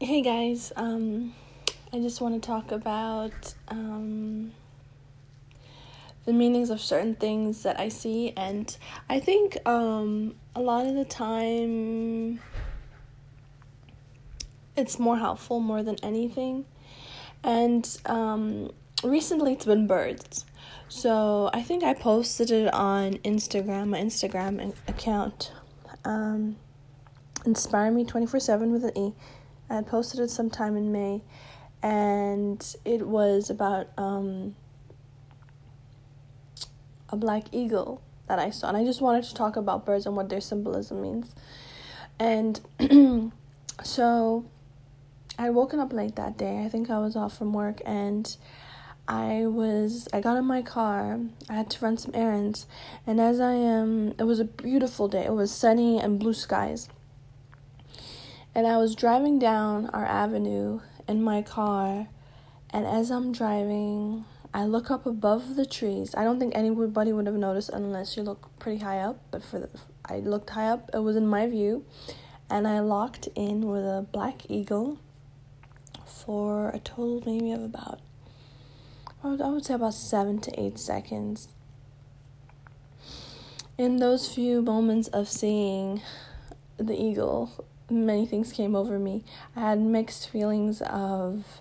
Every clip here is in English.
Hey guys, um, I just want to talk about um, the meanings of certain things that I see, and I think um, a lot of the time it's more helpful more than anything. And um, recently it's been birds. So I think I posted it on Instagram, my Instagram account, um, Inspire Me 24 7 with an E. I posted it sometime in May, and it was about um, a black eagle that I saw. And I just wanted to talk about birds and what their symbolism means. And so I woken up late that day. I think I was off from work and I was I got in my car. I had to run some errands, and as I am, um, it was a beautiful day. It was sunny and blue skies. And I was driving down our avenue in my car, and as I'm driving, I look up above the trees. I don't think anybody would have noticed unless you look pretty high up, but for the, I looked high up. It was in my view, and I locked in with a black eagle for a total maybe of about I would say about seven to eight seconds. In those few moments of seeing the eagle, many things came over me. I had mixed feelings of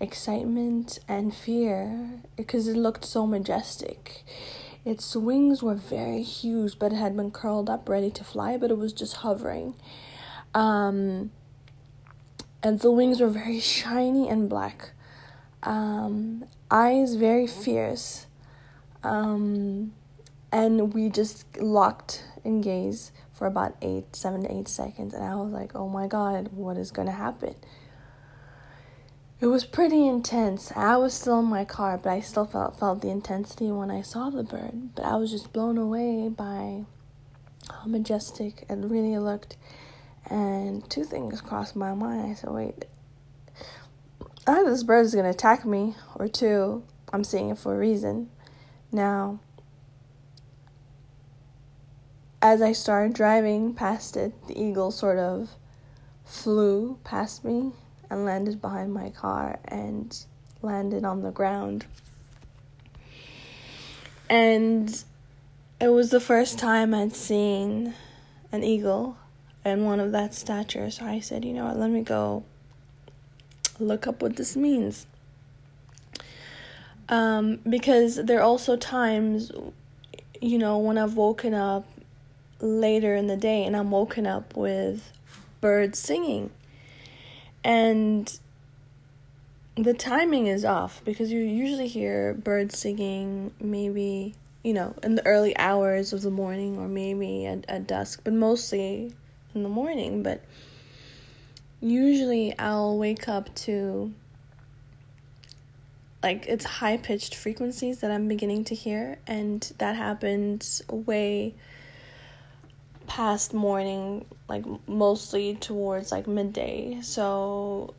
excitement and fear because it looked so majestic. Its wings were very huge, but it had been curled up, ready to fly, but it was just hovering. Um, and the wings were very shiny and black. Um, eyes very fierce. Um, and we just locked in gaze for about eight, seven to eight seconds. And I was like, oh my God, what is going to happen? It was pretty intense. I was still in my car, but I still felt felt the intensity when I saw the bird. But I was just blown away by how majestic it really looked. And two things crossed my mind. I said, wait, either this bird is going to attack me, or two, I'm seeing it for a reason. Now, as I started driving past it, the eagle sort of flew past me and landed behind my car and landed on the ground. And it was the first time I'd seen an eagle and one of that stature. So I said, you know what, let me go look up what this means. Um, because there are also times, you know, when I've woken up later in the day and I'm woken up with birds singing. And the timing is off because you usually hear birds singing maybe, you know, in the early hours of the morning or maybe at, at dusk, but mostly in the morning, but usually I'll wake up to like it's high pitched frequencies that I'm beginning to hear, and that happens way past morning, like mostly towards like midday. So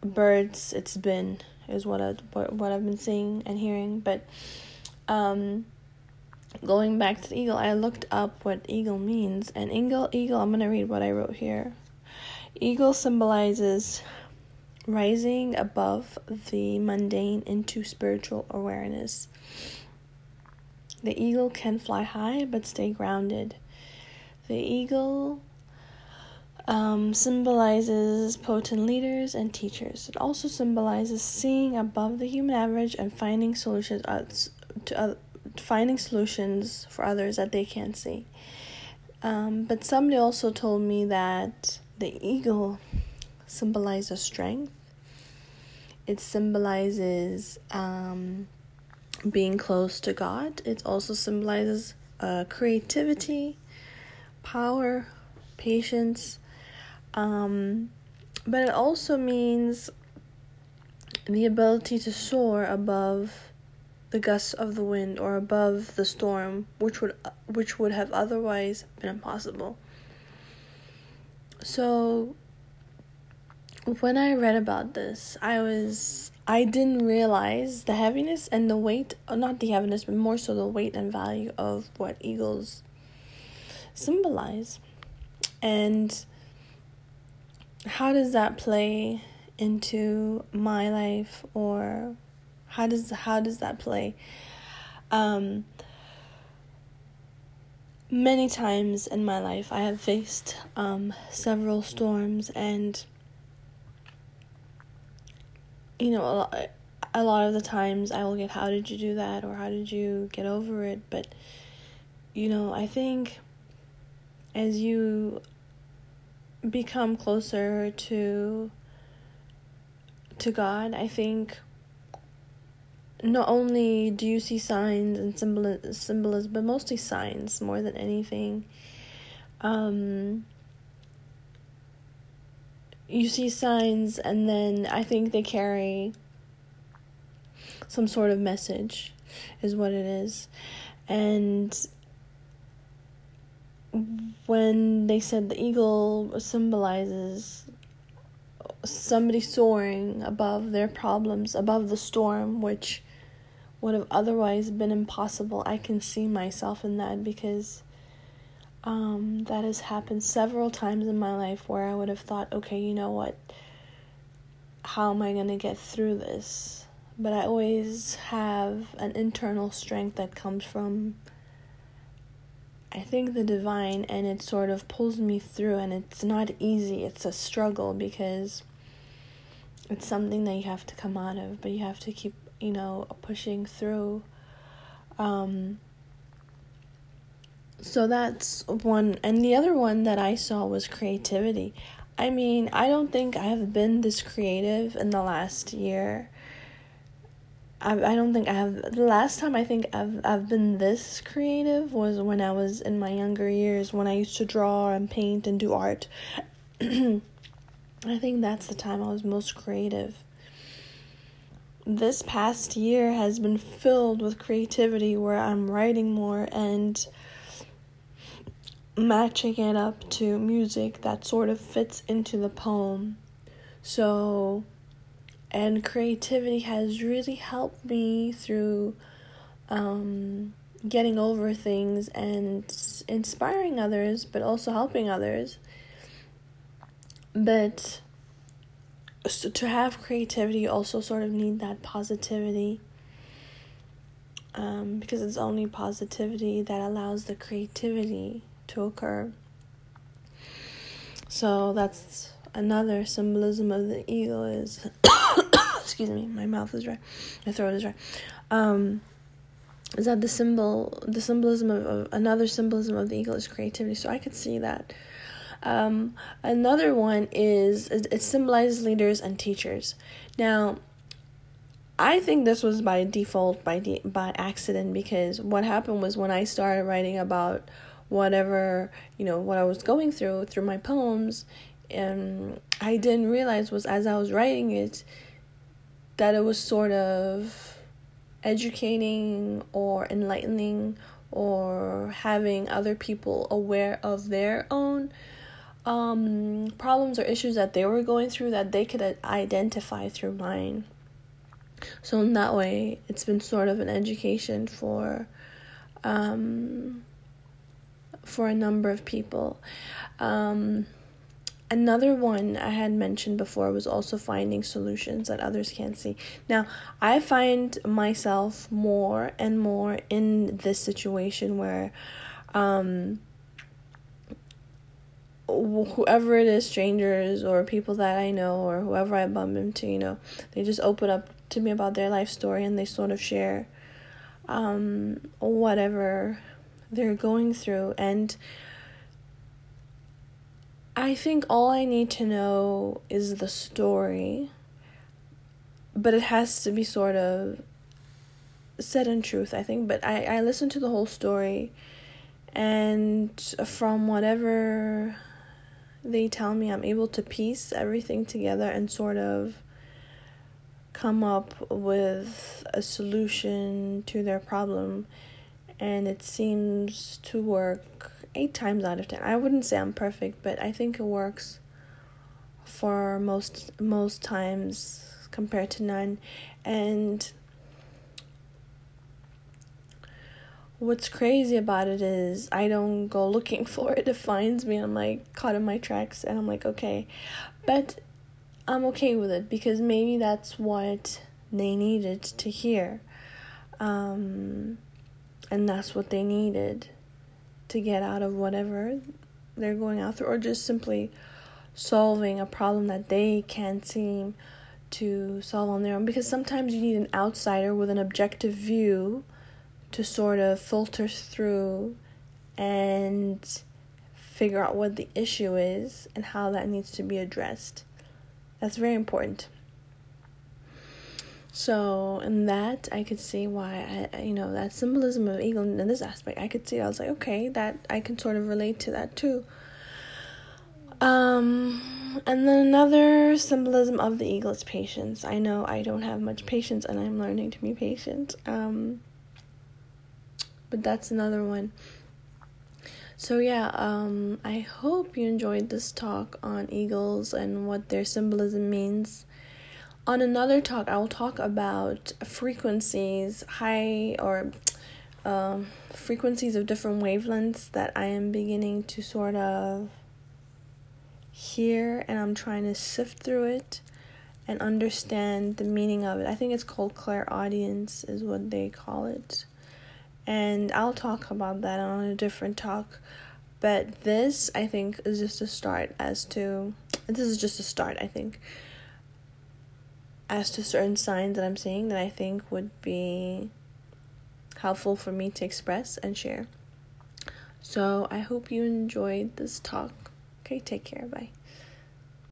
birds, it's been is what I what, I've been seeing and hearing, but um going back to the eagle, I looked up what eagle means, and eagle, eagle, I'm gonna read what I wrote here. Eagle symbolizes rising above the mundane into spiritual awareness. The eagle can fly high but stay grounded. The eagle um, symbolizes potent leaders and teachers. It also symbolizes seeing above the human average and finding solutions to uh, finding solutions for others that they can't see. Um, but somebody also told me that the eagle symbolizes strength. It symbolizes um, being close to God. It also symbolizes uh, creativity, power, patience. Um, but it also means the ability to soar above the gusts of the wind or above the storm, which would which would have otherwise been impossible. So when I read about this, I was I didn't realize the heaviness and the weight, not the heaviness, but more so the weight and value of what eagles symbolize. And how does that play into my life or how does how does that play? Um many times in my life I have faced um several storms and you know a lot, a lot of the times I will get how did you do that? or how did you get over it? But you know I think as you become closer to to God, I think not only do you see signs and symbol symbolism, but mostly signs more than anything. Um, you see signs, and then I think they carry some sort of message, is what it is, and when they said the eagle symbolizes somebody soaring above their problems, above the storm, which would have otherwise been impossible. I can see myself in that because um, that has happened several times in my life where I would have thought, okay, you know what? How am I going to get through this? But I always have an internal strength that comes from I think the divine and it sort of pulls me through and it's not easy. It's a struggle because it's something that you have to come out of, but you have to keep, you know, pushing through. Um so that's one and the other one that I saw was creativity. I mean, I don't think I have been this creative in the last year. I I don't think I have. The last time I think I've I've been this creative was when I was in my younger years when I used to draw and paint and do art. I think that's the time I was most creative. This past year has been filled with creativity where I'm writing more and matching it up to music that sort of fits into the poem. So and creativity has really helped me through um, getting over things and inspiring others, but also helping others. But so to have creativity, also sort of need that positivity. Um, because it's only positivity that allows the creativity to occur. So that's another symbolism of the eagle is excuse me, my mouth is dry, my throat is dry. Um, is that the symbol, the symbolism of, of, another symbolism of the eagle is creativity. So I could see that. Um, another one is it, it symbolizes leaders and teachers. Now, I think this was by default, by de- by accident, because what happened was when I started writing about whatever you know what I was going through through my poems, and um, I didn't realize was as I was writing it that it was sort of educating or enlightening or having other people aware of their own um, problems or issues that they were going through that they could identify through mine. So in that way, it's been sort of an education for um, for a number of people. Um, Another one I had mentioned before was also finding solutions that others can't see. Now, I find myself more and more in this situation where um, whoever it is, strangers or people that I know or whoever I bump into, you know, they just open up to me about their life story and they sort of share um, whatever they're going through. And I think all I need to know is the story, but it has to be sort of said in truth, I think. But I, I listen to the whole story, and from whatever they tell me, I'm able to piece everything together and sort of come up with a solution to their problem. And it seems to work eight times out of ten. I wouldn't say I'm perfect, but I think it works for most most times compared to none. And what's crazy about it is I don't go looking for it. It finds me. I'm like caught in my tracks, and I'm like, okay, but I'm okay with it because maybe that's what they needed to hear, um, and that's what they needed to get out of whatever they're going out through, or just simply solving a problem that they can't seem to solve on their own. Because sometimes you need an outsider with an objective view to sort of filter through and figure out what the issue is and how that needs to be addressed. That's very important. So, in that, I could see why, I, you know, that symbolism of eagle in this aspect, I could see, I was like, okay, that I can sort of relate to that too. Um, and then another symbolism of the eagle is patience. I know I don't have much patience and I'm learning to be patient. Um, but that's another one. So yeah, um, I hope you enjoyed this talk on eagles and what their symbolism means. On another talk, I will talk about frequencies, high or um, frequencies of different wavelengths that I am beginning to sort of hear, and I'm trying to sift through it and understand the meaning of it. I think it's called clairaudience, is what they call it and I'll talk about that on a different talk. But this, I think, is just a start as to this is just a start, I think, as to certain signs that I'm seeing that I think would be helpful for me to express and share. So I hope you enjoyed this talk. Okay, take care. Bye.